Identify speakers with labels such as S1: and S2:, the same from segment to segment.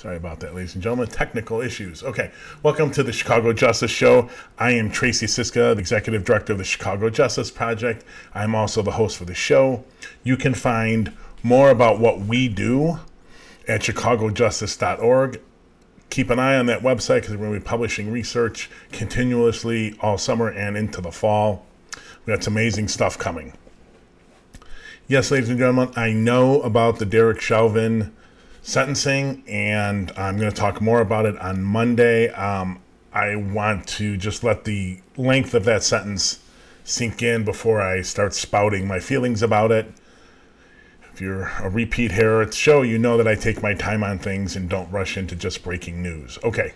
S1: Sorry about that, ladies and gentlemen. Technical issues. Okay, welcome to the Chicago Justice Show. I am Tracy Siska, the executive director of the Chicago Justice Project. I'm also the host for the show. You can find more about what we do at chicagojustice.org. Keep an eye on that website because we're going to be publishing research continuously all summer and into the fall. We got some amazing stuff coming. Yes, ladies and gentlemen, I know about the Derek Chauvin sentencing, and I'm going to talk more about it on Monday. Um, I want to just let the length of that sentence sink in before I start spouting my feelings about it. If you're a repeat here at the show, you know that I take my time on things and don't rush into just breaking news. Okay.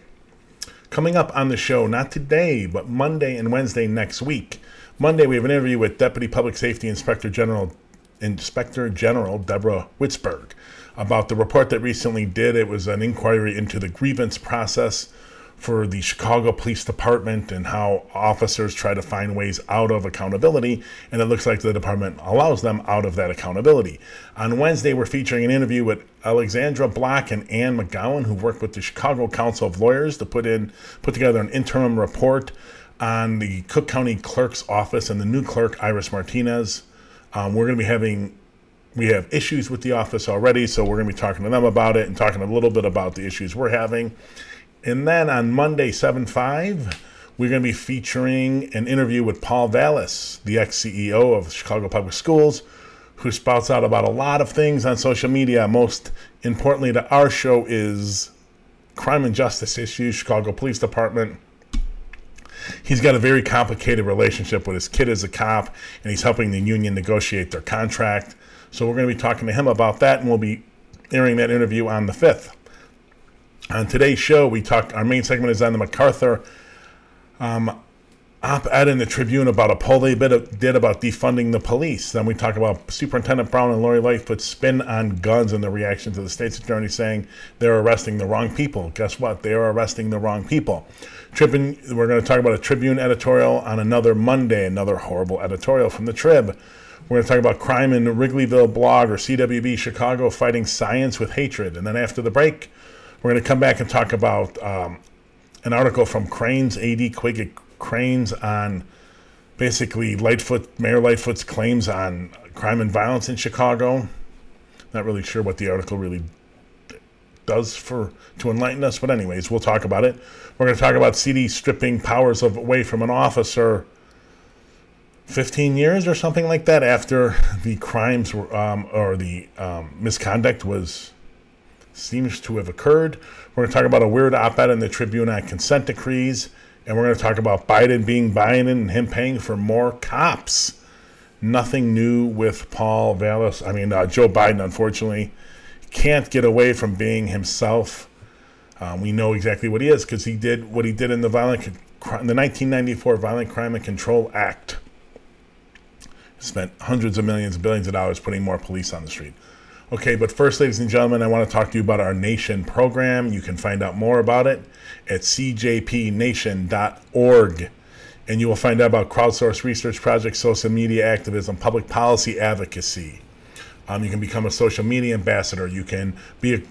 S1: Coming up on the show, not today, but Monday and Wednesday next week. Monday, we have an interview with Deputy Public Safety Inspector General Inspector General Deborah Witzburg about the report that recently did. It was an inquiry into the grievance process for the Chicago Police Department and how officers try to find ways out of accountability, and it looks like the department allows them out of that accountability. On Wednesday, we're featuring an interview with Alexandra Black and Ann McGowan, who worked with the Chicago Council of Lawyers to put in put together an interim report on the Cook County Clerk's office and the new clerk Iris Martinez. Um, we're going to be having we have issues with the office already, so we're going to be talking to them about it and talking a little bit about the issues we're having. And then on Monday, 7 5, we're going to be featuring an interview with Paul Vallas, the ex CEO of Chicago Public Schools, who spouts out about a lot of things on social media. Most importantly to our show is crime and justice issues, Chicago Police Department. He's got a very complicated relationship with his kid as a cop, and he's helping the union negotiate their contract. So we're going to be talking to him about that, and we'll be airing that interview on the 5th. On today's show, we talk. Our main segment is on the MacArthur um, op-ed in the Tribune about a poll they did about defunding the police. Then we talk about Superintendent Brown and Lori Lightfoot's spin on guns and the reaction to the state's attorney saying they're arresting the wrong people. Guess what? They are arresting the wrong people. Tribune. We're going to talk about a Tribune editorial on another Monday. Another horrible editorial from the Trib. We're going to talk about crime in the Wrigleyville blog or CWB Chicago fighting science with hatred. And then after the break, we're going to come back and talk about um, an article from Crain's, AD Quiggett Crain's on basically Lightfoot, Mayor Lightfoot's claims on crime and violence in Chicago. Not really sure what the article really does for to enlighten us, but anyways, we'll talk about it. We're going to talk about CD stripping powers of, away from an officer 15 years or something like that after the crimes were, um, or the um, misconduct was seems to have occurred. We're going to talk about a weird op-ed in the Tribune on consent decrees, and we're going to talk about Biden being Biden and him paying for more cops. Nothing new with Paul Vallas. I mean, uh, Joe Biden, unfortunately, can't get away from being himself. Um, we know exactly what he is because he did what he did in the violent, in the 1994 Violent Crime and Control Act spent hundreds of millions, billions of dollars putting more police on the street. Okay, but first, ladies and gentlemen, I want to talk to you about our Nation program. You can find out more about it at cjpnation.org. And you will find out about crowdsourced research projects, social media activism, public policy advocacy. Um, you can become a social media ambassador. You can be a,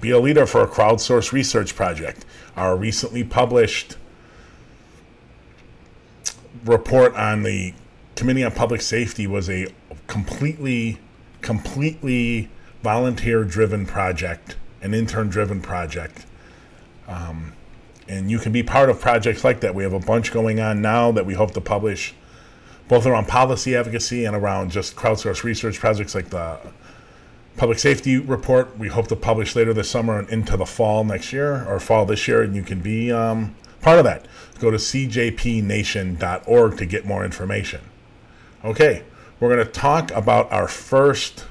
S1: be a leader for a crowdsourced research project. Our recently published report on the Committee on Public Safety was a completely, completely volunteer driven project, an intern driven project. Um, and you can be part of projects like that. We have a bunch going on now that we hope to publish, both around policy advocacy and around just crowdsourced research projects like the public safety report. We hope to publish later this summer and into the fall next year or fall this year, and you can be um, part of that. Go to cjpnation.org to get more information. Okay, we're going to talk about our first,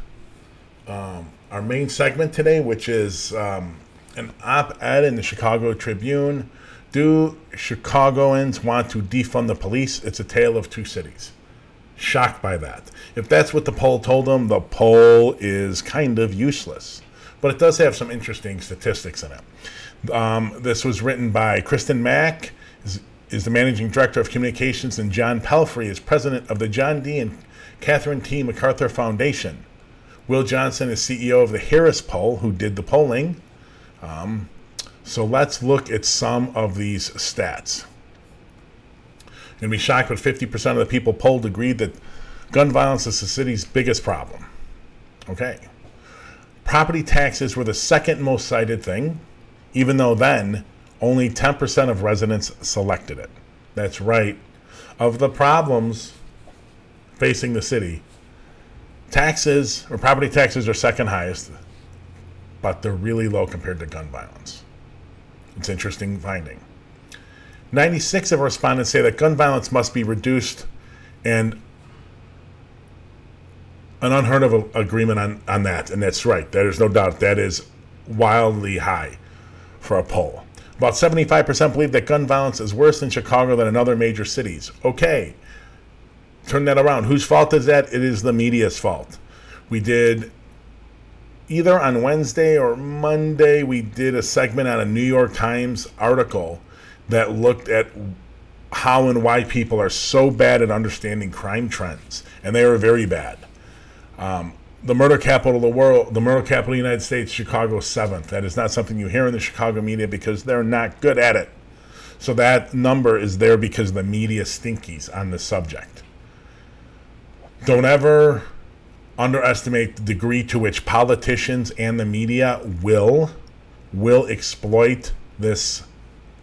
S1: um, our main segment today, which is um, an op ed in the Chicago Tribune. Do Chicagoans want to defund the police? It's a tale of two cities. Shocked by that. If that's what the poll told them, the poll is kind of useless. But it does have some interesting statistics in it. Um, this was written by Kristen Mack, is the managing director of communications, and John Palfrey is president of the John D. and Catherine T. MacArthur Foundation. Will Johnson is CEO of the Harris Poll, who did the polling. Um, so let's look at some of these stats. To be shocked, but 50% of the people polled agreed that gun violence is the city's biggest problem. Okay. Property taxes were the second most cited thing, even though then only 10% of residents selected it. That's right. Of the problems facing the city, taxes or property taxes are second highest, but they're really low compared to gun violence. It's interesting finding. 96 of respondents say that gun violence must be reduced and an unheard of agreement on, on that, and that's right. There's no doubt that is wildly high for a poll. About 75% believe that gun violence is worse in Chicago than in other major cities. Okay, turn that around. Whose fault is that? It is the media's fault. We did either on Wednesday or Monday, we did a segment on a New York Times article that looked at how and why people are so bad at understanding crime trends, and they are very bad. Um, the murder capital of the world, the murder capital of the United States, Chicago seventh. That is not something you hear in the Chicago media because they're not good at it. So that number is there because the media stinkies on the subject. Don't ever underestimate the degree to which politicians and the media will will exploit this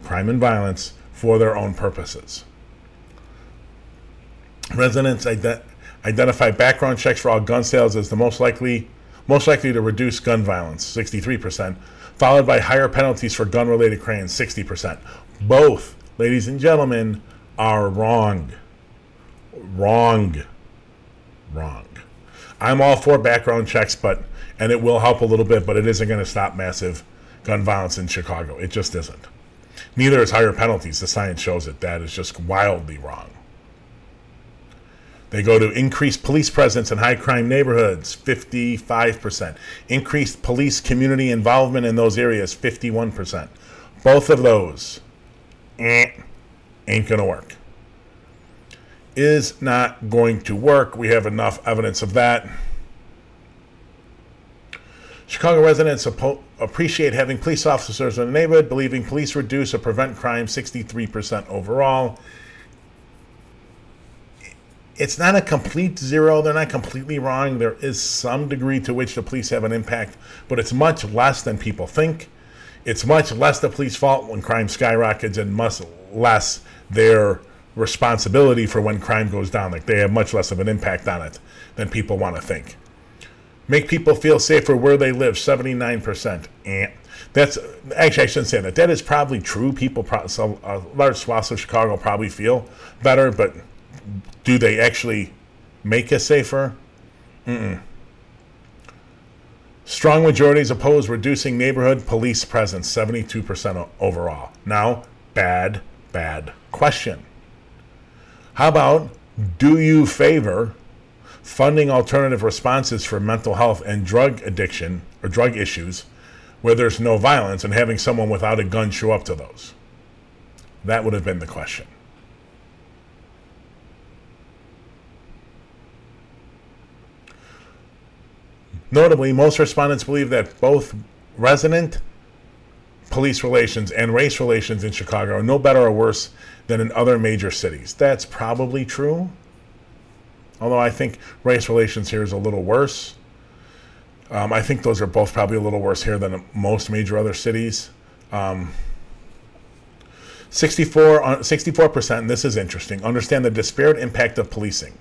S1: crime and violence for their own purposes. Residents ident- identify background checks for all gun sales as the most likely most likely to reduce gun violence, 63%, followed by higher penalties for gun related crimes, 60%. Both, ladies and gentlemen, are wrong. Wrong. Wrong. I'm all for background checks, but and it will help a little bit, but it isn't going to stop massive gun violence in Chicago. It just isn't. Neither is higher penalties. The science shows it. That is just wildly wrong. They go to increased police presence in high crime neighborhoods, 55%. Increased police community involvement in those areas, 51%. Both of those eh, ain't going to work. Is not going to work. We have enough evidence of that. Chicago residents appreciate having police officers in the neighborhood, believing police reduce or prevent crime 63% overall it's not a complete zero. They're not completely wrong. There is some degree to which the police have an impact, but it's much less than people think. It's much less the police fault when crime skyrockets and much less their responsibility for when crime goes down. Like they have much less of an impact on it than people want to think. Make people feel safer where they live, 79%. Eh. That's actually, I shouldn't say that. That is probably true. People, pro- so a large swaths of Chicago probably feel better, but do they actually make us safer? Mm-mm. Strong majorities oppose reducing neighborhood police presence, 72% overall. Now, bad, bad question. How about do you favor funding alternative responses for mental health and drug addiction or drug issues where there's no violence and having someone without a gun show up to those? That would have been the question. Notably, most respondents believe that both resident police relations and race relations in Chicago are no better or worse than in other major cities. That's probably true. Although I think race relations here is a little worse. Um, I think those are both probably a little worse here than most major other cities. Um, 64, 64%, uh, and this is interesting, understand the disparate impact of policing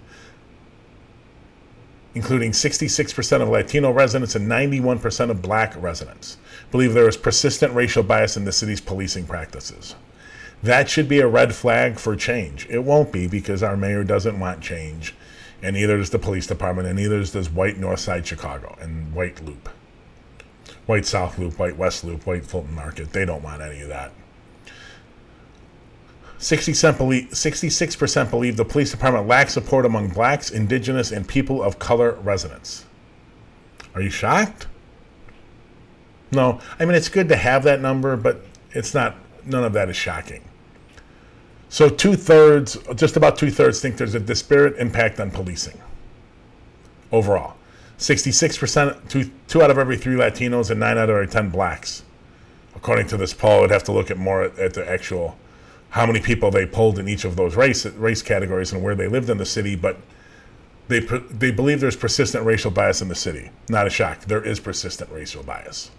S1: including 66% of Latino residents and 91% of black residents, believe there is persistent racial bias in the city's policing practices. That should be a red flag for change. It won't be because our mayor doesn't want change, and neither does the police department, and neither does White North Side Chicago and White Loop. White South Loop, White West Loop, White Fulton Market. They don't want any of that. 66% believe the police department lacks support among blacks, indigenous, and people of color residents. Are you shocked? No. I mean, it's good to have that number, but it's not, none of that is shocking. So, two thirds, just about two thirds, think there's a disparate impact on policing overall. 66%, two, two out of every three Latinos, and nine out of every 10 blacks according to this poll, I'd have to look at more at, at the actual how many people they polled in each of those race race categories and where they lived in the city, but they they believe there's persistent racial bias in the city. Not a shock. There is persistent racial bias.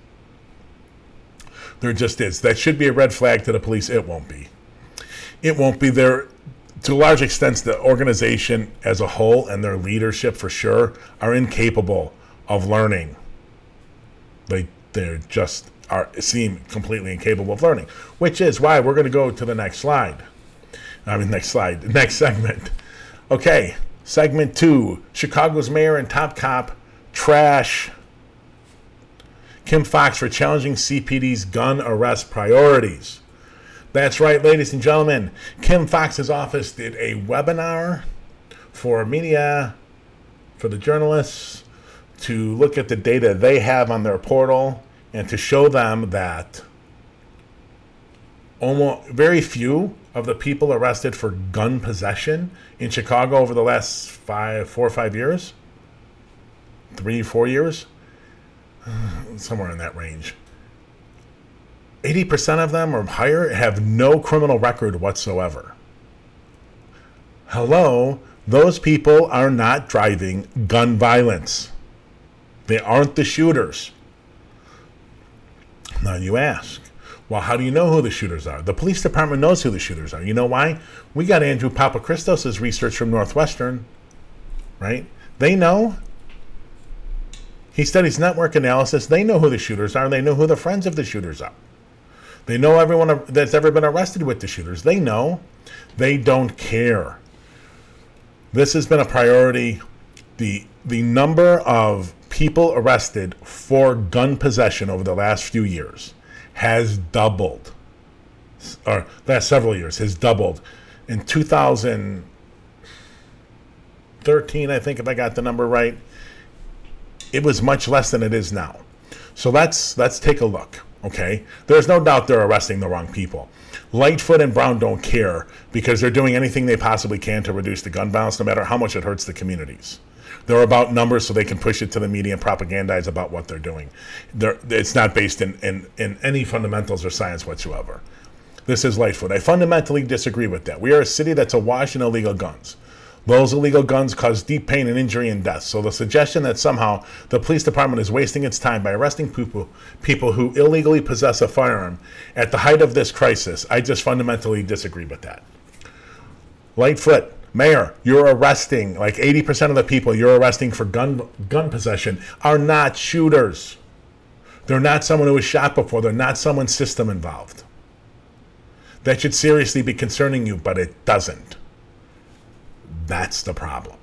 S1: There just is. That should be a red flag to the police. It won't be. It won't be there. To a large extent, the organization as a whole and their leadership, for sure, are incapable of learning. They they're just are seem completely incapable of learning, which is why we're going to go to the next slide. I mean, next slide, next segment. Okay, segment two: Chicago's mayor and top cop trash Kim Foxx for challenging CPD's gun arrest priorities. That's right, ladies and gentlemen. Kim Foxx's office did a webinar for media, for the journalists, to look at the data they have on their portal and to show them that almost very few of the people arrested for gun possession in Chicago over the last five, four or five years, three, four years, somewhere in that range. 80% of them or higher have no criminal record whatsoever. Hello, those people are not driving gun violence. They aren't the shooters. Now you ask, well, how do you know who the shooters are? The police department knows who the shooters are. You know why? We got Andrew Papachristos' research from Northwestern, right? They know he studies network analysis. They know who the shooters are. They know who the friends of the shooters are. They know everyone that's ever been arrested with the shooters. They know. They don't care. This has been a priority. The the number of people arrested for gun possession over the last few years has doubled. Or last several years has doubled. In 2013, I think if I got the number right, it was much less than it is now. So let's let's take a look. Okay, there's no doubt they're arresting the wrong people. Lightfoot and Brown don't care because they're doing anything they possibly can to reduce the gun violence, no matter how much it hurts the communities. They're about numbers so they can push it to the media and propagandize about what they're doing. They're, it's not based in, in, in any fundamentals or science whatsoever. This is Lightfoot. I fundamentally disagree with that. We are a city that's awash in illegal guns. Those illegal guns cause deep pain and injury and death. So the suggestion that somehow the police department is wasting its time by arresting people people who illegally possess a firearm at the height of this crisis, I just fundamentally disagree with that. Lightfoot, Mayor, you're arresting like 80% of the people you're arresting for gun gun possession are not shooters. They're not someone who was shot before. They're not someone system involved. That should seriously be concerning you, but it doesn't. That's the problem.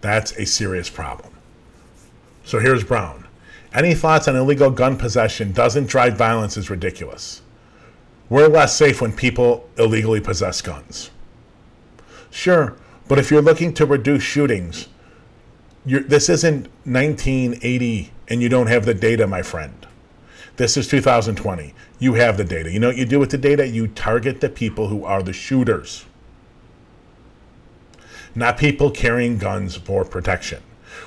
S1: That's a serious problem. So here's Brown. Any thoughts on illegal gun possession doesn't drive violence is ridiculous. We're less safe when people illegally possess guns. Sure, but if you're looking to reduce shootings, this isn't 1980 and you don't have the data, my friend. This is 2020. You have the data. You know what you do with the data? You target the people who are the shooters not people carrying guns for protection,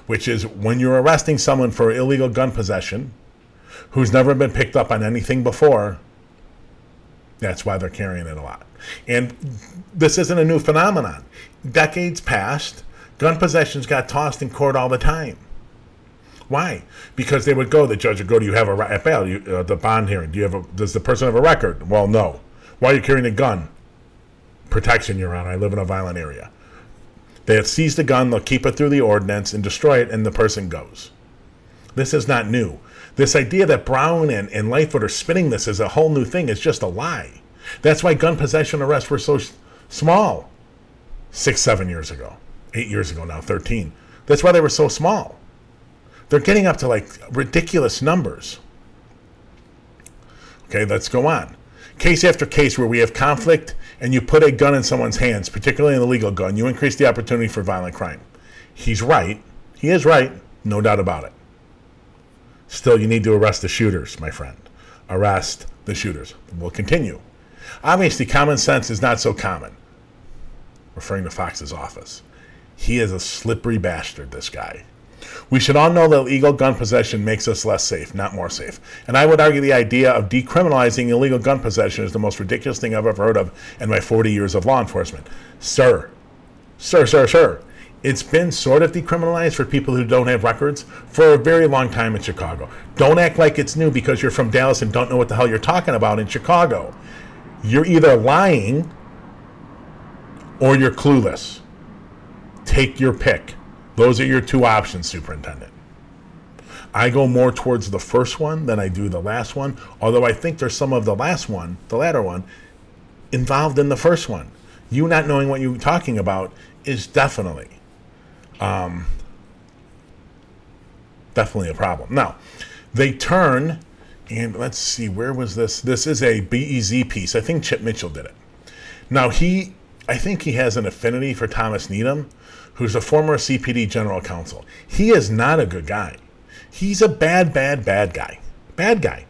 S1: which is when you're arresting someone for illegal gun possession who's never been picked up on anything before, that's why they're carrying it a lot. And this isn't a new phenomenon. Decades past, gun possessions got tossed in court all the time. Why? Because they would go. The judge would go. Do you have a at bail? You, uh, the bond hearing. Do you have a? Does the person have a record? Well, no. Why are you carrying a gun? Protection, Your Honor. I live in a violent area. They have seized the gun, they'll keep it through the ordinance and destroy it, and the person goes. This is not new. This idea that Brown and, and Lightfoot are spinning this as a whole new thing is just a lie. That's why gun possession arrests were so small six, seven years ago, eight years ago now, 13. That's why they were so small. They're getting up to like ridiculous numbers. Okay, let's go on. Case after case where we have conflict and you put a gun in someone's hands, particularly an illegal gun, you increase the opportunity for violent crime. He's right. He is right. No doubt about it. Still, you need to arrest the shooters, my friend. Arrest the shooters. We'll continue. Obviously, common sense is not so common. Referring to Foxx's office. He is a slippery bastard, this guy. We should all know that illegal gun possession makes us less safe, not more safe. And I would argue the idea of decriminalizing illegal gun possession is the most ridiculous thing I've ever heard of in my 40 years of law enforcement. Sir, sir, sir, sir, it's been sort of decriminalized for people who don't have records for a very long time in Chicago. Don't act like it's new because you're from Dallas and don't know what the hell you're talking about in Chicago. You're either lying or you're clueless. Take your pick. Those are your two options, Superintendent. I go more towards the first one than I do the last one, although I think there's some of the last one, the latter one, involved in the first one. You not knowing what you're talking about is definitely, um, definitely a problem. Now, they turn, and let's see, where was this? This is a BEZ piece. I think Chip Mitchell did it. Now, he, I think he has an affinity for Thomas Needham who's a former CPD general counsel. He is not a good guy. He's a bad, bad, bad guy. Bad guy.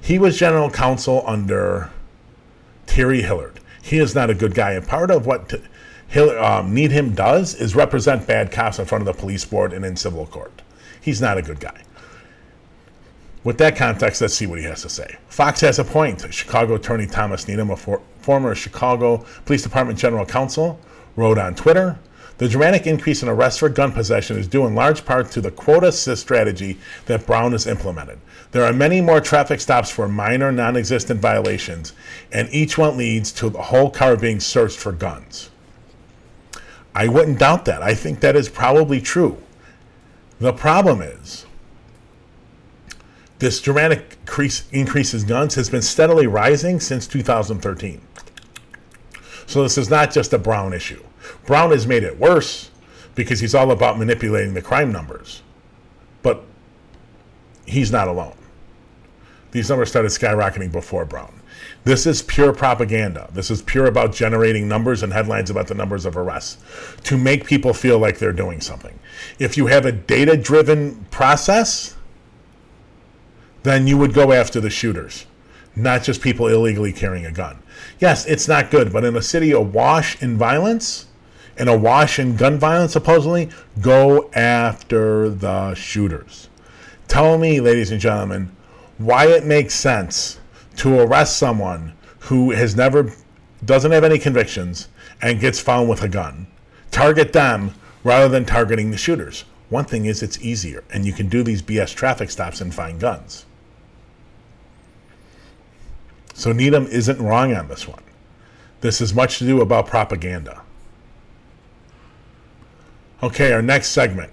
S1: He was general counsel under Terry Hillard. He is not a good guy. And part of what Hill, um, Needham does is represent bad cops in front of the police board and in civil court. He's not a good guy. With that context, let's see what he has to say. Foxx has a point. Chicago attorney Thomas Needham, a for, former Chicago Police Department general counsel, wrote on Twitter the dramatic increase in arrests for gun possession is due in large part to the quota assist strategy that Brown has implemented. There are many more traffic stops for minor, non existent violations, and each one leads to the whole car being searched for guns. I wouldn't doubt that. I think that is probably true. The problem is, this dramatic increase, increase in guns has been steadily rising since 2013. So this is not just a Brown issue. Brown has made it worse because he's all about manipulating the crime numbers. But he's not alone. These numbers started skyrocketing before Brown. This is pure propaganda. This is pure about generating numbers and headlines about the numbers of arrests to make people feel like they're doing something. If you have a data driven process, then you would go after the shooters, not just people illegally carrying a gun. Yes, it's not good, but in a city awash in violence, and awash in gun violence, supposedly, go after the shooters. Tell me, ladies and gentlemen, why it makes sense to arrest someone who has never, doesn't have any convictions, and gets found with a gun. Target them rather than targeting the shooters. One thing is, it's easier, and you can do these BS traffic stops and find guns. So Needham isn't wrong on this one. This is much to do about propaganda. Okay, our next segment.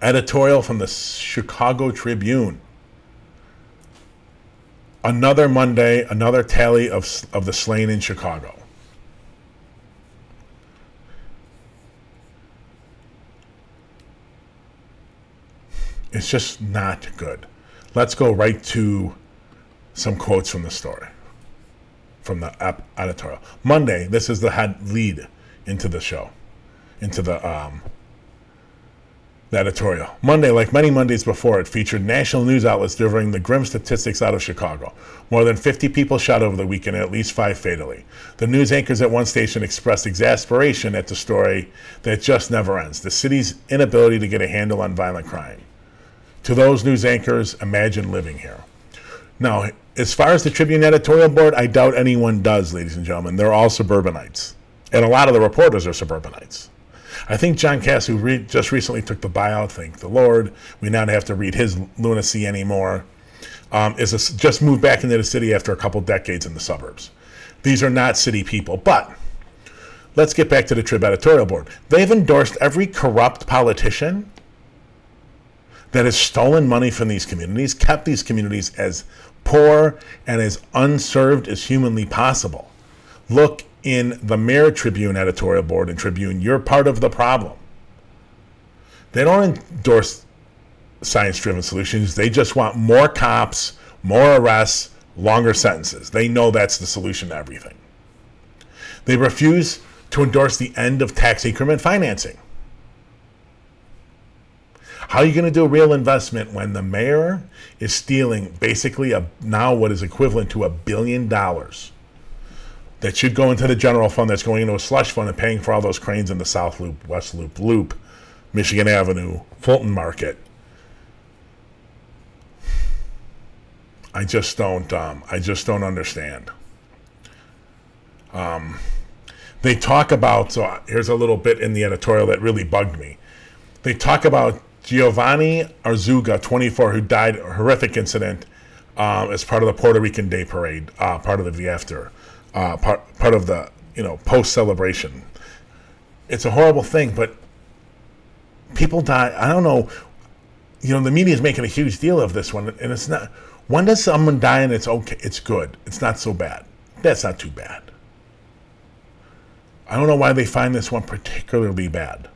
S1: Editorial from the Chicago Tribune. Another Monday, another tally of, of the slain in Chicago. It's just not good. Let's go right to some quotes from the story, from the editorial. Monday, this is the head lead into the show into the um, the editorial. Monday, like many Mondays before, it featured national news outlets delivering the grim statistics out of Chicago. More than 50 people shot over the weekend, at least five fatally. The news anchors at one station expressed exasperation at the story that just never ends the city's inability to get a handle on violent crime. To those news anchors, imagine living here. Now, as far as the Tribune editorial board, I doubt anyone does, ladies and gentlemen. They're all suburbanites. And a lot of the reporters are suburbanites. I think John Kass, who re- just recently took the buyout, thank the Lord, we now have to read his lunacy anymore, um, is a, just moved back into the city after a couple decades in the suburbs. These are not city people, but let's get back to the Trib editorial board. They've endorsed every corrupt politician that has stolen money from these communities, kept these communities as poor and as unserved as humanly possible. Look in the Mayor Tribune editorial board and Tribune, you're part of the problem. They don't endorse science driven solutions. They just want more cops, more arrests, longer sentences. They know that's the solution to everything. They refuse to endorse the end of tax increment financing. How are you going to do a real investment when the mayor is stealing basically a, now what is equivalent to a billion dollars? that should go into the general fund that's going into a slush fund and paying for all those cranes in the South Loop, West Loop, Loop, Michigan Avenue, Fulton Market. I just don't. Um, I just don't understand. Um, they talk about. So here's a little bit in the editorial that really bugged me. They talk about Giovanni Arzuaga, 24, who died a horrific incident um, as part of the Puerto Rican Day Parade, uh, part of the VFter, uh, part part of the you know post celebration. It's a horrible thing, but people die. I don't know. You know, the media is making a huge deal of this one, and it's not. When does someone die and it's okay? It's good. It's not so bad. That's not too bad. I don't know why they find this one particularly bad.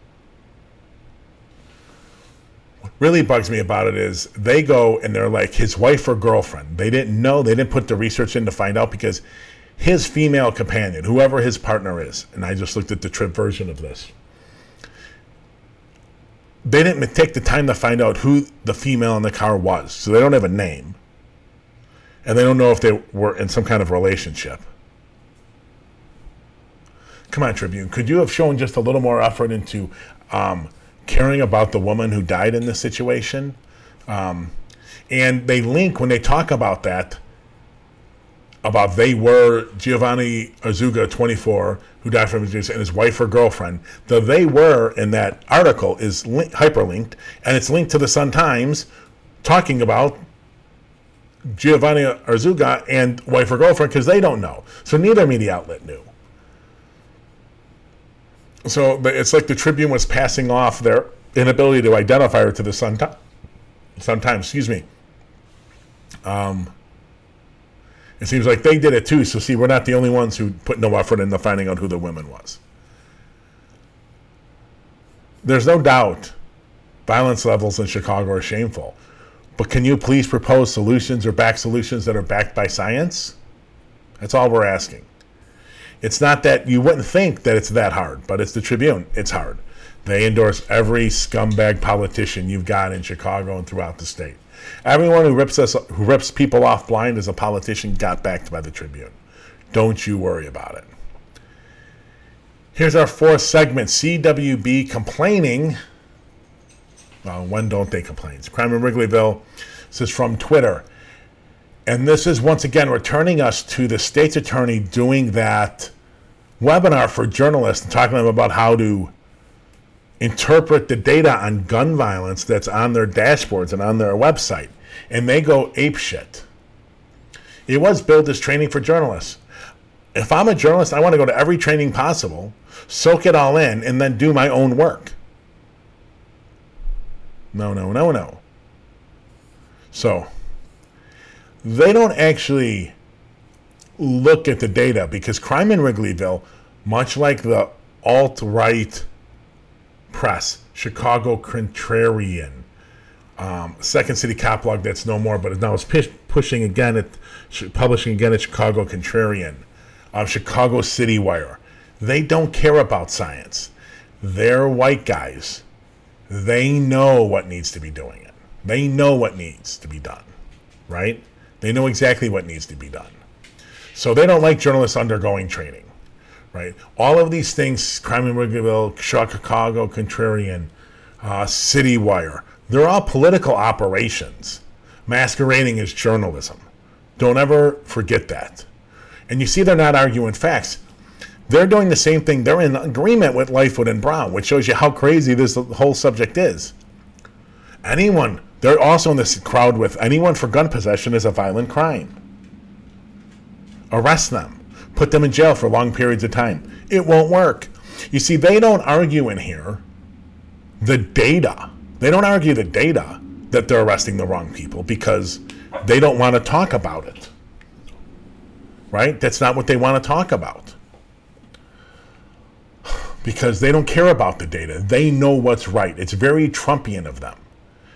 S1: Really bugs me about it is they go and they're like his wife or girlfriend. They didn't know, they didn't put the research in to find out because his female companion, whoever his partner is, and I just looked at the trip version of this they didn't take the time to find out who the female in the car was. So they don't have a name and they don't know if they were in some kind of relationship. Come on, Tribune. Could you have shown just a little more effort into um, caring about the woman who died in this situation? Um, and they link when they talk about that about they were Giovanni Arzuaga, 24, who died from injuries, and his wife or girlfriend. The they were in that article is li- hyperlinked, and it's linked to the Sun Times talking about Giovanni Arzuaga and wife or girlfriend because they don't know. So neither media outlet knew. So it's like the Tribune was passing off their inability to identify her to the Sun. Sometimes, excuse me. Um, it seems like they did it too. So see, we're not the only ones who put no effort into finding out who the woman was. There's no doubt violence levels in Chicago are shameful. But can you please propose solutions or back solutions that are backed by science? That's all we're asking. It's not that you wouldn't think that it's that hard, but it's the Tribune. It's hard. They endorse every scumbag politician you've got in Chicago and throughout the state. Everyone who rips us, who rips people off blind as a politician got backed by the Tribune. Don't you worry about it. Here's our fourth segment: CWB complaining well, when don't they complain? Crime in Wrigleyville. This is from Twitter. And this is once again returning us to the state's attorney doing that webinar for journalists and talking to them about how to interpret the data on gun violence that's on their dashboards and on their website. And they go apeshit. It was billed as training for journalists. If I'm a journalist, I want to go to every training possible, soak it all in, and then do my own work. No, no, no, no. So, they don't actually look at the data because crime in Wrigleyville, much like the alt right press, Chicago Contrarian, um, Second City Cop Log that's no more, but now it's pushing again at publishing again at Chicago Contrarian, um, Chicago City Wire. They don't care about science. They're white guys they know what needs to be doing it. They know what needs to be done, right? They know exactly what needs to be done. So they don't like journalists undergoing training, right? All of these things, Crime in Wrigleyville, Chicago Contrarian, uh, City Wire, they're all political operations masquerading as journalism. Don't ever forget that. And you see, they're not arguing facts. They're doing the same thing. They're in agreement with Lightfoot and Brown, which shows you how crazy this whole subject is. Anyone, they're also in this crowd with anyone for gun possession is a violent crime. Arrest them, put them in jail for long periods of time. It won't work. You see, they don't argue in here the data. They don't argue the data that they're arresting the wrong people because they don't want to talk about it. Right? That's not what they want to talk about because they don't care about the data. They know what's right. It's very Trumpian of them.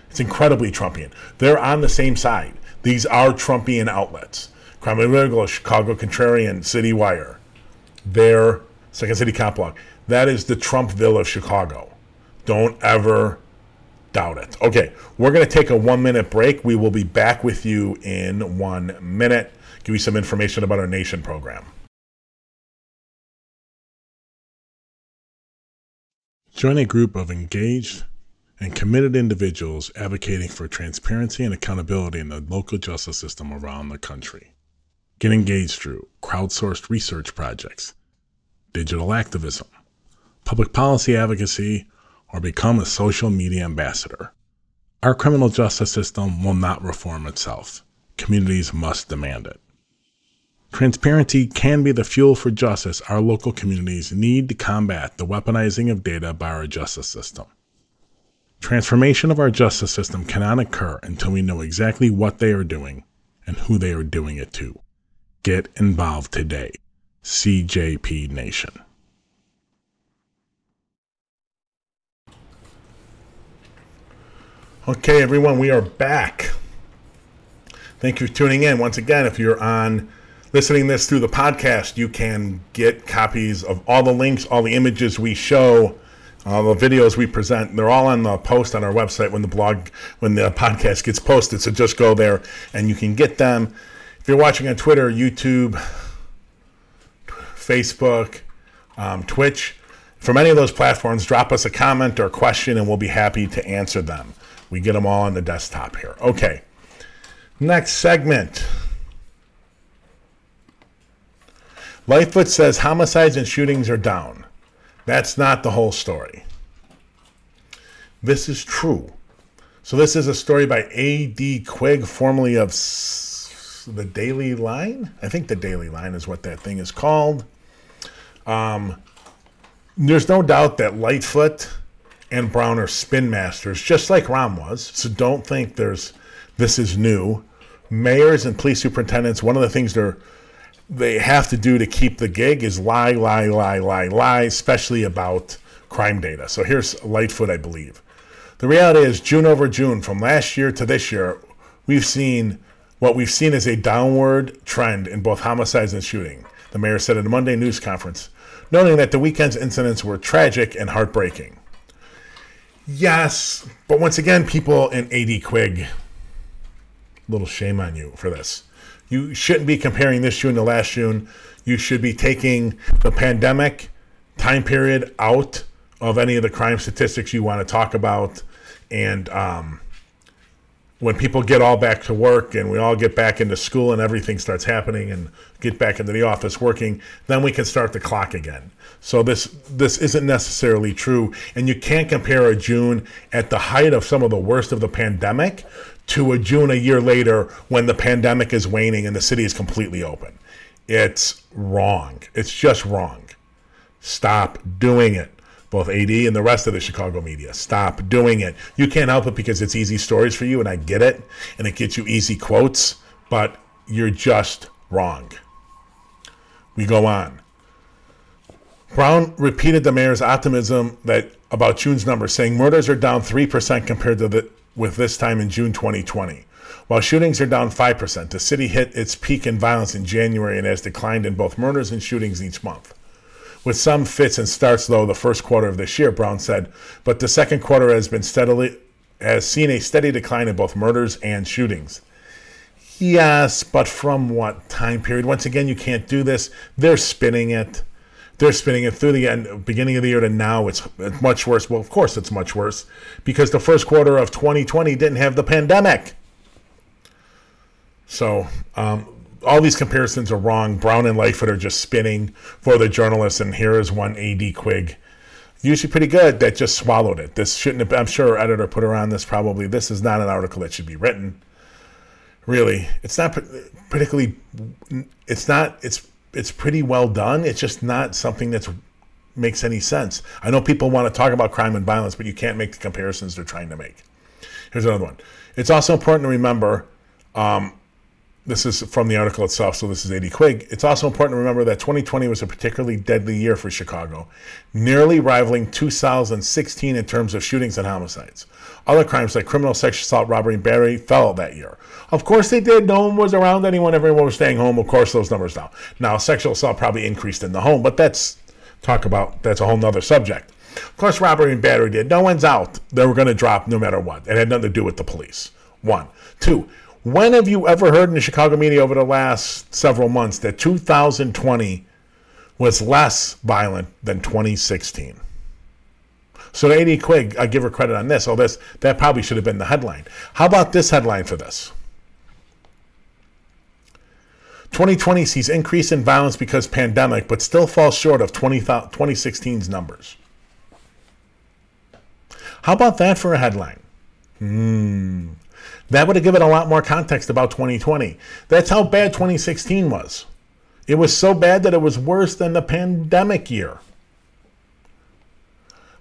S1: It's incredibly Trumpian. They're on the same side. These are Trumpian outlets. Crime Regular, Chicago Contrarian, City Wire. They're Second City Cop Log. That is the Trumpville of Chicago. Don't ever doubt it. Okay, we're going to take a one minute break. We will be back with you in one minute. Give you some information about our nation program. Join a group of engaged and committed individuals advocating for transparency and accountability in the local justice system around the country. Get engaged through crowdsourced research projects, digital activism, public policy advocacy, or become a social media ambassador. Our criminal justice system will not reform itself. Communities must demand it. Transparency can be the fuel for justice our local communities need to combat the weaponizing of data by our justice system. Transformation of our justice system cannot occur until we know exactly what they are doing and who they are doing it to. Get involved today. CJP Nation. Okay, everyone, we are back. Thank you for tuning in. Once again, if you're on listening this through the podcast, you can get copies of all the links, all the images we show, all the videos we present. They're all on the post on our website when the blog, when the podcast gets posted. So just go there and you can get them. If you're watching on Twitter, YouTube, Facebook, um, Twitch, from any of those platforms, drop us a comment or question and we'll be happy to answer them. We get them all on the desktop here. Okay. Next segment. Lightfoot says homicides and shootings are down. That's not the whole story. This is true. So, this is a story by A.D. Quig, formerly of the Daily Line. I think the Daily Line is what that thing is called. Um, there's no doubt that Lightfoot and Brown are spin masters, just like Rahm was. So don't think there's this is new. Mayors and police superintendents, one of the things they're they have to do to keep the gig is lie, lie, lie, lie, lie, especially about crime data. So here's Lightfoot, I believe. The reality is, June over June, from last year to this year, we've seen what we've seen is a downward trend in both homicides and shooting. The mayor said at a Monday news conference, noting that the weekend's incidents were tragic and heartbreaking. Yes, but once again, people in AD Quig, little shame on you for this. You shouldn't be comparing this June to last June. You should be taking the pandemic time period out of any of the crime statistics you want to talk about. And um, when people get all back to work and we all get back into school and everything starts happening and get back into the office working, then we can start the clock again. So this this isn't necessarily true, and you can't compare a June at the height of some of the worst of the pandemic to a June a year later when the pandemic is waning and the city is completely open. It's wrong. It's just wrong. Stop doing it. Both AD and the rest of the Chicago media. Stop doing it. You can't help it because it's easy stories for you, and I get it, and it gets you easy quotes, but you're just wrong. We go on. Brown repeated the mayor's optimism that about June's numbers, saying murders are down 3% compared to the, with this time in June 2020. While shootings are down 5%, the city hit its peak in violence in January and has declined in both murders and shootings each month. With some fits and starts, though, the first quarter of this year, Brown said, but the second quarter has been steadily has seen a steady decline in both murders and shootings. Yes, but from what time period? Once again, you can't do this. They're spinning it they're spinning it through the end, beginning of the year to now. It's, much worse. Well, of course, it's much worse because the first quarter of 2020 didn't have the pandemic. So, um, all these comparisons are wrong. Brown and Lightfoot are just spinning for the journalists, and here is one AD Quig. Usually pretty good that just swallowed it. This shouldn't have, I'm sure our editor put her on this probably. This is not an article that should be written. Really, it's not particularly, it's not, it's it's pretty well done. It's just not something that makes any sense. I know people want to talk about crime and violence, but you can't make the comparisons they're trying to make. Here's another one. It's also important to remember. Um, this is from the article itself, so this is AD Quig. It's also important to remember that 2020 was a particularly deadly year for Chicago, nearly rivaling 2016 in terms of shootings and homicides. Other crimes like criminal sexual assault, robbery, and battery fell that year. Of course they did. No one was around anyone. Everyone was staying home. Of course, those numbers down. Now, sexual assault probably increased in the home, but that's talk about that's a whole nother subject. Of course, robbery and battery did. No one's out. They were going to drop no matter what. It had nothing to do with the police. One. Two. When have you ever heard in the Chicago media over the last several months that 2020 was less violent than 2016? So A.D. Quig, I give her credit on this. Oh, this that probably should have been the headline. How about this headline for this? 2020 sees increase in violence because pandemic, but still falls short of 20, 2016's numbers. How about that for a headline? Hmm. That would have given a lot more context about 2020. That's how bad 2016 was. It was so bad that it was worse than the pandemic year.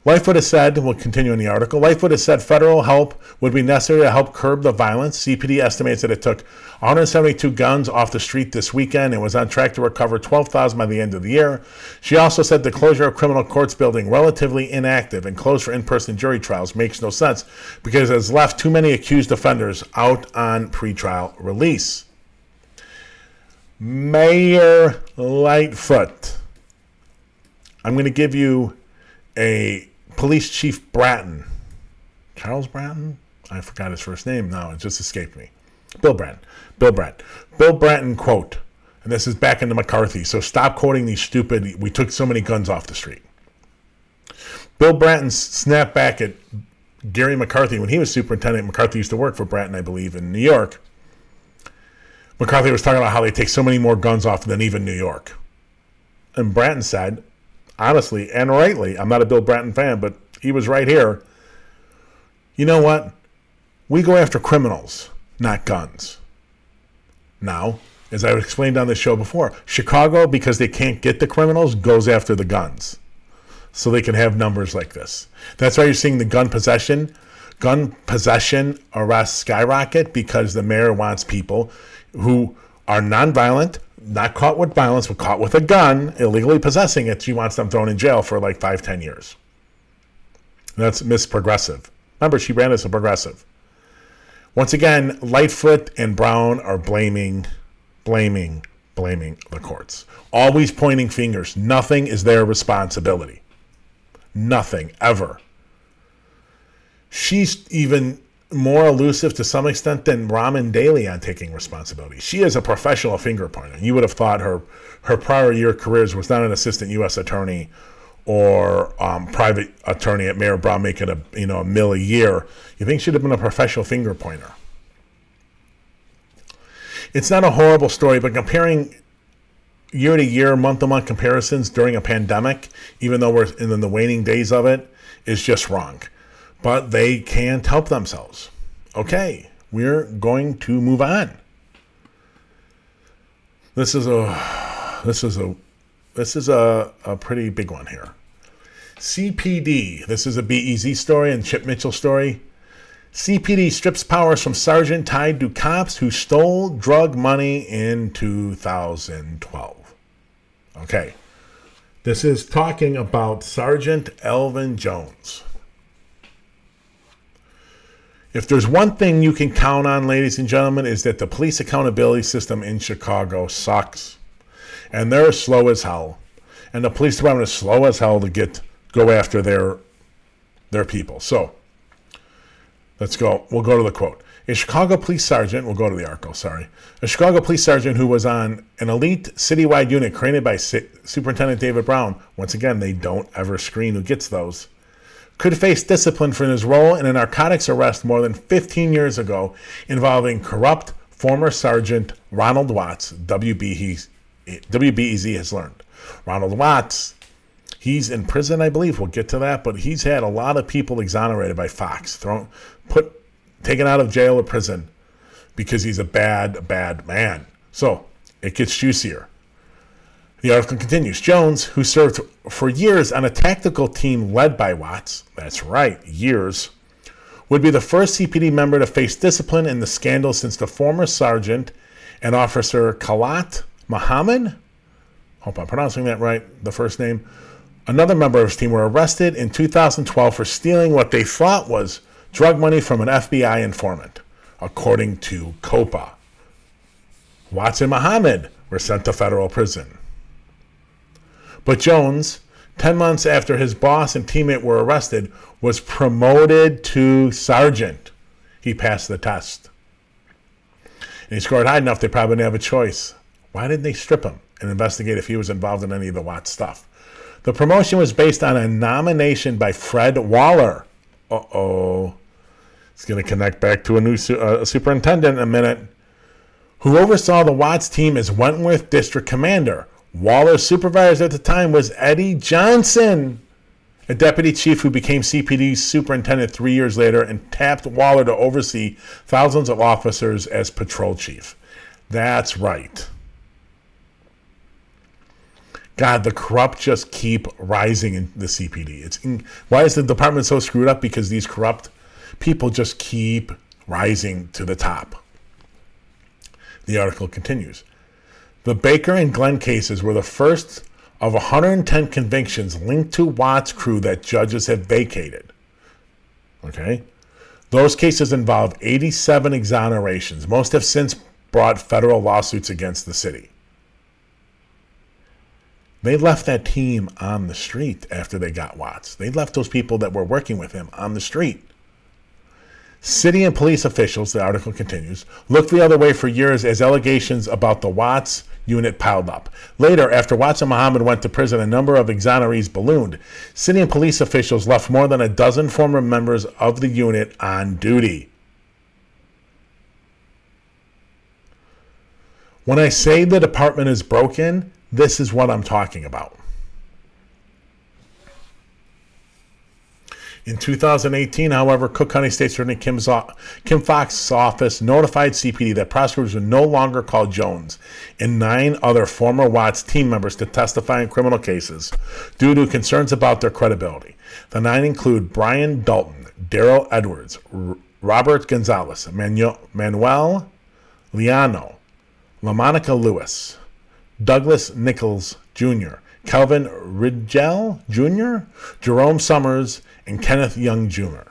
S1: Lightfoot has said, we'll continue in the article, Lightfoot has said federal help would be necessary to help curb the violence. CPD estimates that it took 172 guns off the street this weekend and was on track to recover 12,000 by the end of the year. She also said the closure of criminal courts building relatively inactive and closed for in-person jury trials makes no sense because it has left too many accused offenders out on pretrial release. Mayor Lightfoot. I'm going to give you a Police Chief Bratton, Charles Bratton, I forgot his first name now, it just escaped me. Bill Bratton, Bill Bratton, Bill Bratton quote, and this is back into McCarthy, so stop quoting these stupid, we took so many guns off the street. Bill Bratton snapped back at Gary McCarthy when he was superintendent. McCarthy used to work for Bratton, I believe, in New York. McCarthy was talking about how they take so many more guns off than even New York. And Bratton said, honestly and rightly, I'm not a Bill Bratton fan, but he was right here. You know what? We go after criminals, not guns. Now, as I've explained on this show before, Chicago, because they can't get the criminals, goes after the guns. So they can have numbers like this. That's why you're seeing the gun possession, gun possession arrests skyrocket because the mayor wants people who are nonviolent, not caught with violence, but caught with a gun, illegally possessing it, she wants them thrown in jail for like five, ten years. That's Miss Progressive. Remember, she ran as a progressive. Once again, Lightfoot and Brown are blaming, blaming, blaming the courts. Always pointing fingers. Nothing is their responsibility. Nothing, ever. She's even more elusive to some extent than Raman Daley on taking responsibility. She is a professional finger pointer. You would have thought her her prior year careers was not an assistant U.S. attorney or um, private attorney at Mayer Brown making a you know a mill a year. You think she'd have been a professional finger pointer? It's not a horrible story, but comparing year to year, month to month comparisons during a pandemic, even though we're in the waning days of it, is just wrong but they can't help themselves. Okay, we're going to move on. This is a this is a this is a, a pretty big one here. CPD. This is a BEZ story and Chip Mitchell story. CPD strips powers from sergeant tied to cops who stole drug money in 2012. Okay. This is talking about Sergeant Elvin Jones. If there's one thing you can count on, ladies and gentlemen, is that the police accountability system in Chicago sucks. And they're slow as hell. And the police department is slow as hell to get go after their their people. So let's go. We'll go to the quote. A Chicago police sergeant, we'll go to the article, sorry. A Chicago police sergeant who was on an elite citywide unit created by Superintendent David Brown. Once again, they don't ever screen who gets those could face discipline for his role in a narcotics arrest more than 15 years ago involving corrupt former Sergeant Ronald Watts, WBEZ has learned. Ronald Watts, he's in prison, I believe. We'll get to that, but he's had a lot of people exonerated by Foxx, thrown, put, taken out of jail or prison because he's a bad, bad man. So it gets juicier. The article continues Jones, who served for years on a tactical team led by Watts, that's right, years, would be the first CPD member to face discipline in the scandal since the former sergeant and officer Kallatt Mohammed, hope I'm pronouncing that right, the first name, another member of his team were arrested in 2012 for stealing what they thought was drug money from an FBI informant, according to COPA. Watts and Mohammed were sent to federal prison. But Jones, 10 months after his boss and teammate were arrested, was promoted to sergeant. He passed the test. And he scored high enough they probably didn't have a choice. Why didn't they strip him and investigate if he was involved in any of the Watts stuff? The promotion was based on a nomination by Fred Waller. Uh oh. It's going to connect back to a new su- uh, superintendent in a minute. Who oversaw the Watts team as Wentworth District Commander. Waller's supervisor at the time was Eddie Johnson, a deputy chief who became CPD superintendent three years later and tapped Waller to oversee thousands of officers as patrol chief. That's right. God, the corrupt just keep rising in the CPD. It's in, why is the department so screwed up? Because these corrupt people just keep rising to the top. The article continues. The Baker and Glenn cases were the first of 110 convictions linked to Watts' crew that judges have vacated. Okay? Those cases involve 87 exonerations. Most have since brought federal lawsuits against the city. They left that team on the street after they got Watts. They left those people that were working with him on the street. City and police officials, the article continues, looked the other way for years as allegations about the Watts unit piled up. Later, after Watts and Mohammed went to prison, a number of exonerees ballooned. City and police officials left more than a dozen former members of the unit on duty. When I say the department is broken, this is what I'm talking about. In 2018, however, Cook County State's Attorney Kim, Kim Foxx's office notified CPD that prosecutors would no longer call Jones and nine other former Watts team members to testify in criminal cases due to concerns about their credibility. The nine include Brian Dalton, Daryl Edwards, R- Robert Gonzalez, Manuel, Manuel Leano, LaMonica Lewis, Douglas Nichols Jr., Calvin Ridgell Jr., Jerome Summers, and Kenneth Young Jr.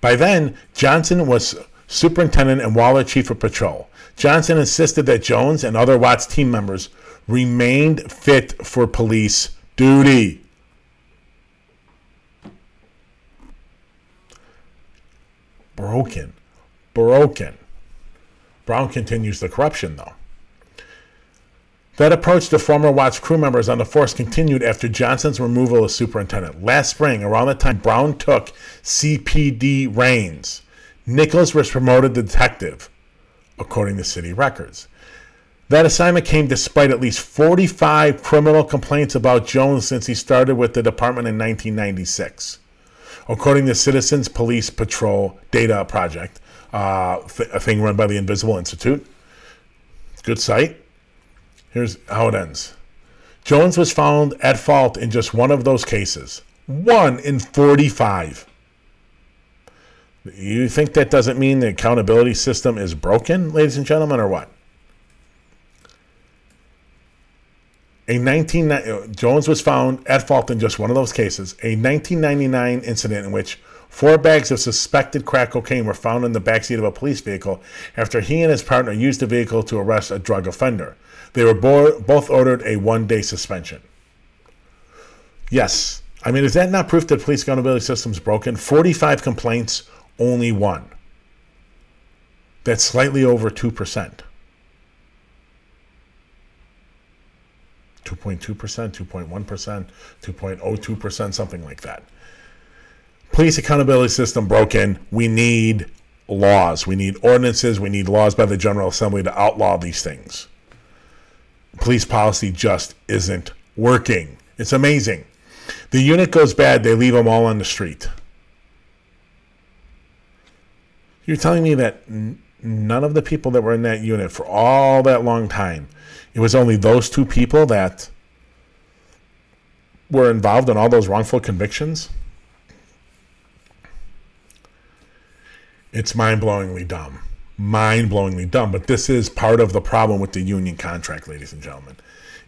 S1: By then, Johnson was superintendent and Waller chief of patrol. Johnson insisted that Jones and other Watts team members remained fit for police duty. Broken. Broken. Brown continues the corruption, though. That approach to former Watts crew members on the force continued after Johnson's removal as superintendent. Last spring, around the time Brown took CPD reins, Nichols was promoted to detective, according to city records. That assignment came despite at least 45 criminal complaints about Jones since he started with the department in 1996. According to Citizens Police Patrol Data Project, uh, a thing run by the Invisible Institute, good site. Here's how it ends Jones was found at fault in just one of those cases. One in 45. You think that doesn't mean the accountability system is broken, ladies and gentlemen, or what? A 19 Jones was found at fault in just one of those cases. A 1999 incident in which four bags of suspected crack cocaine were found in the backseat of a police vehicle after he and his partner used the vehicle to arrest a drug offender. They were bo- both ordered a one day suspension. Yes. I mean, is that not proof that police accountability system's broken? 45 complaints, only one. That's slightly over 2%. 2.2%, 2.1%, 2.02%, something like that. Police accountability system broken. We need laws. We need ordinances. We need laws by the General Assembly to outlaw these things police policy just isn't working. It's amazing. The unit goes bad, they leave them all on the street. You're telling me that n- none of the people that were in that unit for all that long time, it was only those two people that were involved in all those wrongful convictions? It's mind blowingly dumb mind blowingly dumb. But this is part of the problem with the union contract, ladies and gentlemen,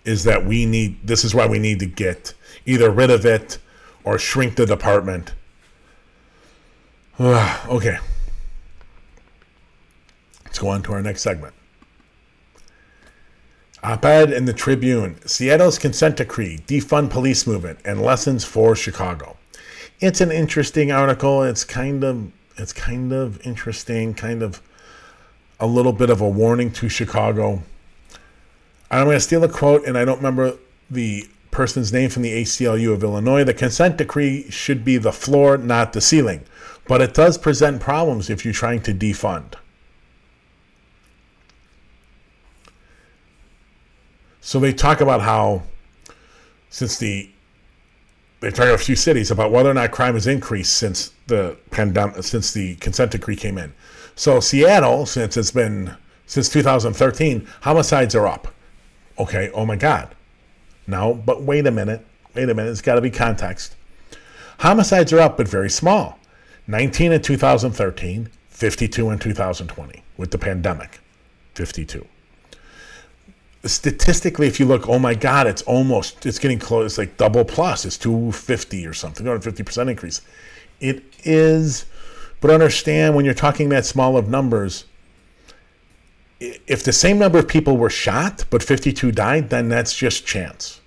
S1: is that we need, this is why we need to get either rid of it or shrink the department. okay. Let's go on to our next segment. Op ed in the Tribune Seattle's consent decree, defund police movement, and lessons for Chicago. It's an interesting article. It's kind of it's kind of interesting, kind of a little bit of a warning to Chicago. I'm going to steal a quote, and I don't remember the person's name from the ACLU of Illinois. The consent decree should be the floor, not the ceiling. But it does present problems if you're trying to defund. So they talk about how, since the, they talk about a few cities about whether or not crime has increased since the pandemic, since the consent decree came in. So Seattle, since it's been since 2013, homicides are up. Okay, oh my God. No, but wait a minute. Wait a minute. It's got to be context. Homicides are up, but very small. 19 in 2013, 52 in 2020 with the pandemic. 52. Statistically, if you look, oh my God, it's almost, it's getting close, it's like double plus. It's 250 or something, 250% increase. It is, but understand when you're talking that small of numbers, if the same number of people were shot but 52 died, then that's just chance.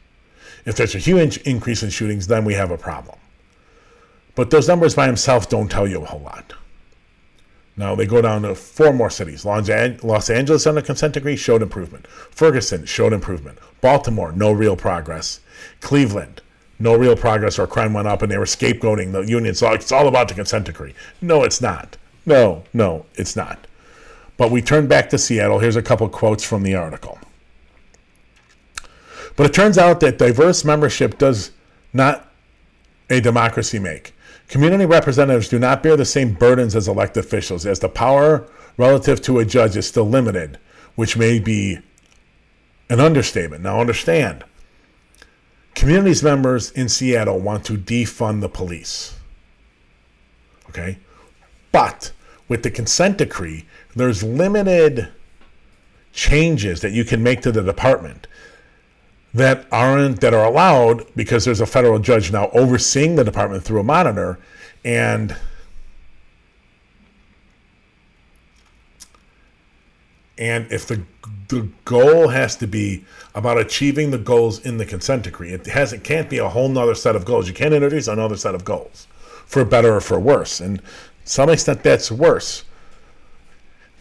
S1: If there's a huge increase in shootings, then we have a problem. But those numbers by themselves don't tell you a whole lot. Now they go down to four more cities. Los Angeles under consent decree showed improvement. Ferguson showed improvement. Baltimore, no real progress. Cleveland, no real progress or crime went up and they were scapegoating the union. So it's all about the consent decree. No, it's not. No, no, it's not. But we turn back to Seattle. Here's a couple quotes from the article. But it turns out that diverse membership does not a democracy make. Community representatives do not bear the same burdens as elected officials, as the power relative to a judge is still limited, which may be an understatement. Now, understand, communities members in Seattle want to defund the police. Okay? But with the consent decree, there's limited changes that you can make to the department that aren't that are allowed because there's a federal judge now overseeing the department through a monitor and and if the the goal has to be about achieving the goals in the consent decree it has it can't be a whole nother set of goals. You can't introduce another set of goals for better or for worse. And some extent that's worse.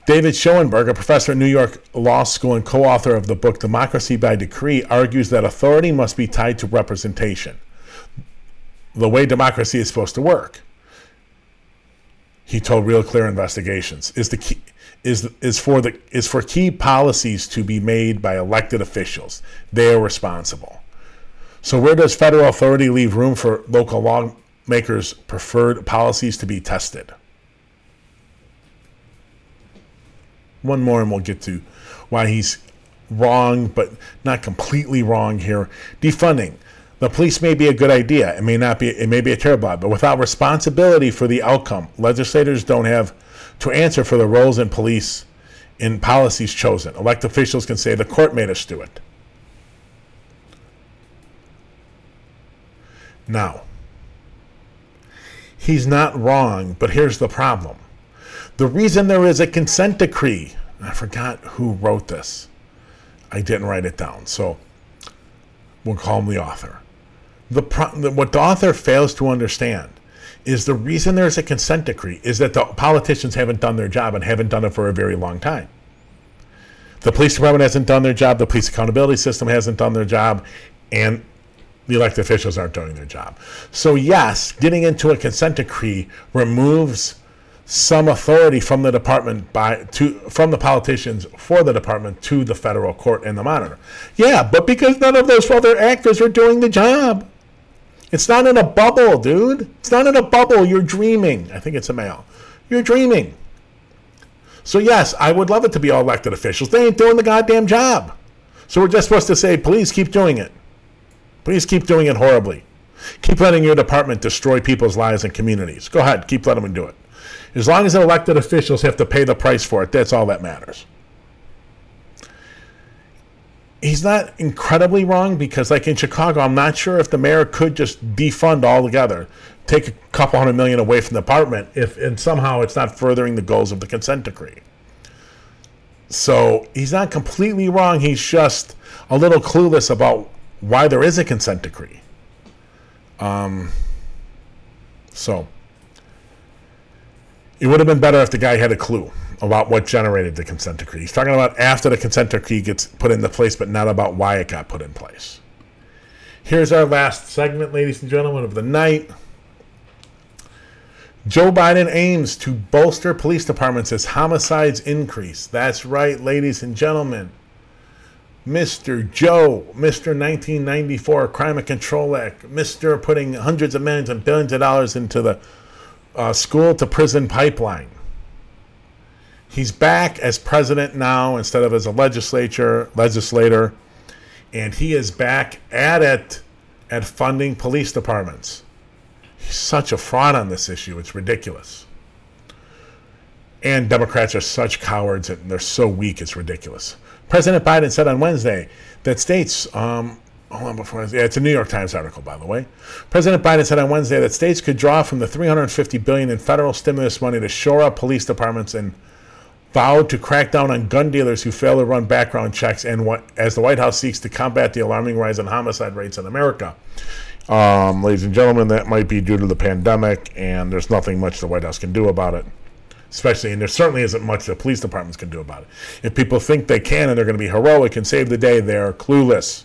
S1: David Schoenbrod, a professor at New York Law School and co author of the book Democracy by Decree, argues that authority must be tied to representation, the way democracy is supposed to work. He told Real Clear Investigations is the key is is for the is for key policies to be made by elected officials. They are responsible. So where does federal authority leave room for local lawmakers' preferred policies to be tested? one more and we'll get to why he's wrong, but not completely wrong here. Defunding. The police may be a good idea. It may not be. It may be a terrible idea, but without responsibility for the outcome, legislators don't have to answer for the roles in police in policies chosen. Elected officials can say the court made us do it. Now, he's not wrong, but here's the problem. The reason there is a consent decree, I forgot who wrote this. I didn't write it down, so we'll call him the author. The, what the author fails to understand is the reason there's a consent decree is that the politicians haven't done their job and haven't done it for a very long time. The police department hasn't done their job, the police accountability system hasn't done their job, and the elected officials aren't doing their job. So, yes, getting into a consent decree removes some authority from the department by to from the politicians for the department to the federal court and the monitor. Yeah, but because none of those other actors are doing the job. It's not in a bubble, dude. It's not in a bubble. You're dreaming. I think it's a male. You're dreaming. So yes, I would love it to be all elected officials. They ain't doing the goddamn job. So we're just supposed to say, please keep doing it. Please keep doing it horribly. Keep letting your department destroy people's lives and communities. Go ahead, keep letting them do it. As long as elected officials have to pay the price for it, that's all that matters. He's not incredibly wrong because, like in Chicago, I'm not sure if the mayor could just defund altogether, take a couple hundred million away from the department, if and somehow it's not furthering the goals of the consent decree. So he's not completely wrong. He's just a little clueless about why there is a consent decree. Um, so it would have been better if the guy had a clue about what generated the consent decree. He's talking about after the consent decree gets put into place, but not about why it got put in place. Here's our last segment, ladies and gentlemen, of the night. Joe Biden aims to bolster police departments as homicides increase. That's right, ladies and gentlemen. Mr. Joe, Mr. 1994 Crime and Control Act, Mr. putting hundreds of millions and billions of dollars into the uh, school to prison pipeline. He's back as president now instead of as a legislature legislator, and he is back at it at funding police departments. He's such a fraud on this issue; it's ridiculous. And Democrats are such cowards and they're so weak; it's ridiculous. President Biden said on Wednesday that states, um, hold on before, yeah, it's a New York Times article, by the way. President Biden said on Wednesday that states could draw from the 350 billion in federal stimulus money to shore up police departments and vowed to crack down on gun dealers who fail to run background checks and what, as the White House seeks to combat the alarming rise in homicide rates in America. Um, ladies and gentlemen, that might be due to the pandemic, and there's nothing much the White House can do about it especially, and there certainly isn't much the police departments can do about it. If people think they can and they're going to be heroic and save the day, they're clueless.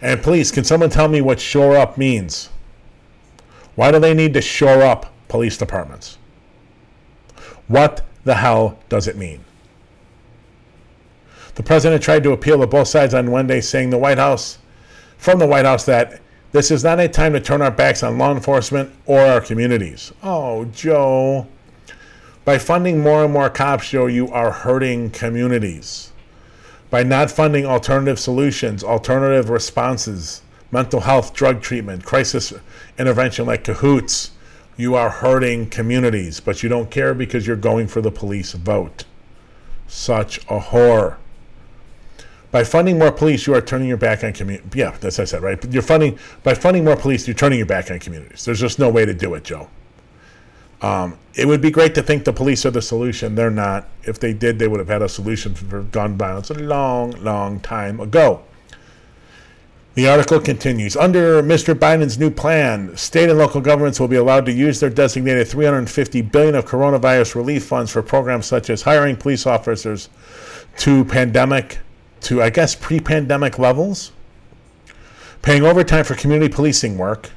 S1: And please, can someone tell me what shore up means? Why do they need to shore up police departments? What the hell does it mean? The president tried to appeal to both sides on Monday, saying the White House, from the White House, that this is not a time to turn our backs on law enforcement or our communities. Oh, Joe. By funding more and more cops, Joe, you are hurting communities. By not funding alternative solutions, alternative responses, mental health, drug treatment, crisis intervention like cahoots, you are hurting communities, but you don't care because you're going for the police vote. Such a whore. By funding more police, you are turning your back on community. Yeah, that's what I said, right? But You're funding by funding more police, you're turning your back on communities. There's just no way to do it, Joe. Um, it would be great to think the police are the solution. They're not. If they did, they would have had a solution for gun violence a long, long time ago. The article continues Under Mr. Biden's new plan, state and local governments will be allowed to use their designated 350 billion of coronavirus relief funds for programs such as hiring police officers to pandemic, to I guess pre pandemic levels, paying overtime for community policing work,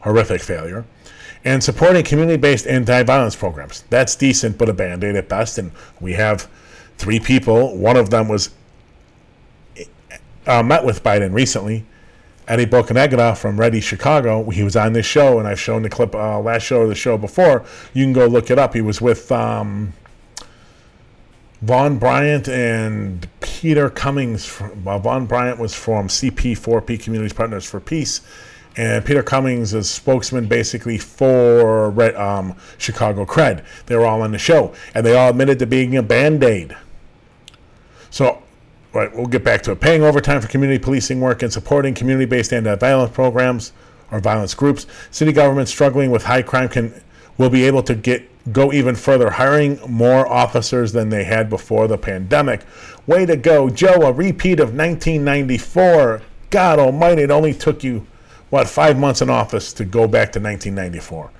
S1: horrific failure, and supporting community based anti violence programs. That's decent, but a band aid at best. And we have three people. One of them was uh, met with Biden recently. Eddie Bocanegra from READI Chicago. He was on this show, and I've shown the clip uh, last show of the show before. You can go look it up. He was with um, Vaughn Bryant and Peter Cummings. From, Vaughn Bryant was from CP4P Communities Partners for Peace and Peter Cummings is spokesman basically for um, Chicago Cred. They were all on the show, and they all admitted to being a band aid. So, right, we'll get back to it. Paying overtime for community policing work and supporting community based anti violence programs or violence groups. City governments struggling with high crime can will be able to get go even further, hiring more officers than they had before the pandemic. Way to go, Joe! A repeat of 1994. God Almighty! It only took you what, five months in office to go back to 1994.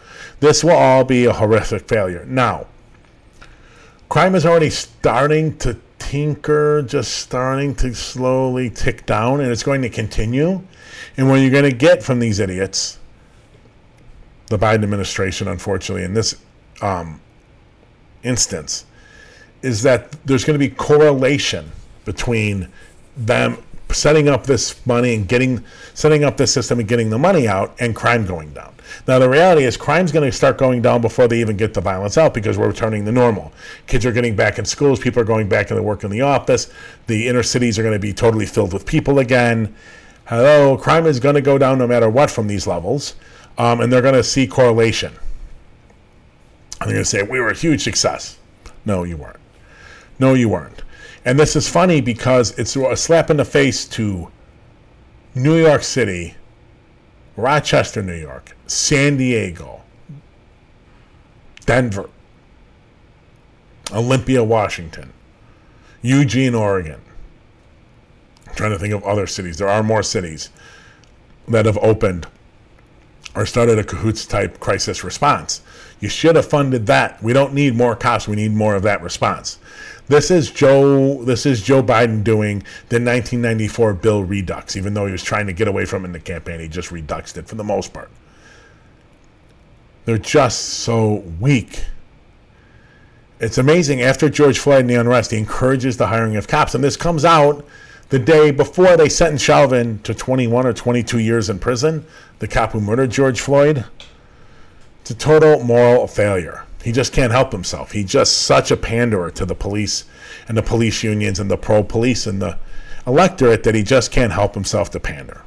S1: This will all be a horrific failure. Now, crime is already starting to tinker, just starting to slowly tick down, and it's going to continue. And what you're going to get from these idiots, the Biden administration, unfortunately, in this um, instance, is that there's going to be correlation between them setting up this money and getting setting up this system and getting the money out and crime going down. Now the reality is crime's going to start going down before they even get the violence out because we're returning to normal. Kids are getting back in schools, people are going back to work in the office, the inner cities are going to be totally filled with people again. Hello, crime is going to go down no matter what from these levels, um, and they're going to see correlation. And they're going to say, We were a huge success. No, you weren't. No, you weren't. And this is funny because it's a slap in the face to New York City, Rochester, New York, San Diego, Denver, Olympia, Washington, Eugene, Oregon. I'm trying to think of other cities. There are more cities that have opened or started a cahoots type crisis response. You should have funded that. We don't need more cops. We need more of that response. This is Joe. This is Joe Biden doing the 1994 bill redux. Even though he was trying to get away from it in the campaign, he just reduxed it for the most part. They're just so weak. It's amazing. After George Floyd and the unrest, he encourages the hiring of cops, and this comes out the day before they sentence Chauvin to 21 or 22 years in prison, the cop who murdered George Floyd. It's a total moral failure. He just can't help himself. He's just such a panderer to the police and the police unions and the pro police and the electorate that he just can't help himself to pander.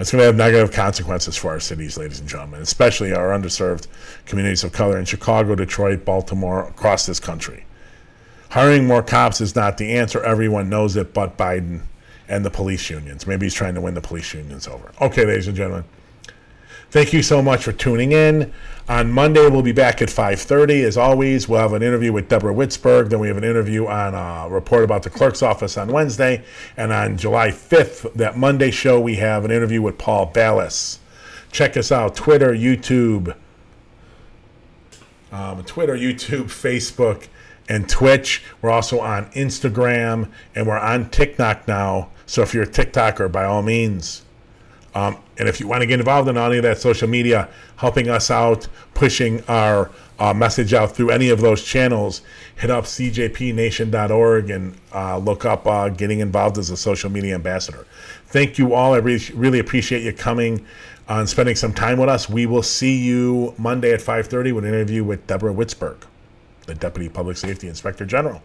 S1: It's going to have negative consequences for our cities, ladies and gentlemen, especially our underserved communities of color in Chicago, Detroit, Baltimore, across this country. Hiring more cops is not the answer. Everyone knows it but Biden and the police unions. Maybe he's trying to win the police unions over. Okay, ladies and gentlemen. Thank you so much for tuning in. On Monday, we'll be back at 5.30. As always, we'll have an interview with Deborah Witzburg. Then we have an interview on a report about the clerk's office on Wednesday. And on July 5th, that Monday show, we have an interview with Paul Vallas. Check us out, Twitter, YouTube, um, Twitter, YouTube, Facebook, and Twitch. We're also on Instagram and we're on TikTok now. So if you're a TikToker, by all means. Um, and if you want to get involved in any of that social media, helping us out, pushing our uh, message out through any of those channels, hit up cjpnation.org and uh, look up uh, getting involved as a social media ambassador. Thank you all. I re- really appreciate you coming and spending some time with us. We will see you Monday at 5.30 with an interview with Deborah Witzburg, the Deputy Public Safety Inspector General.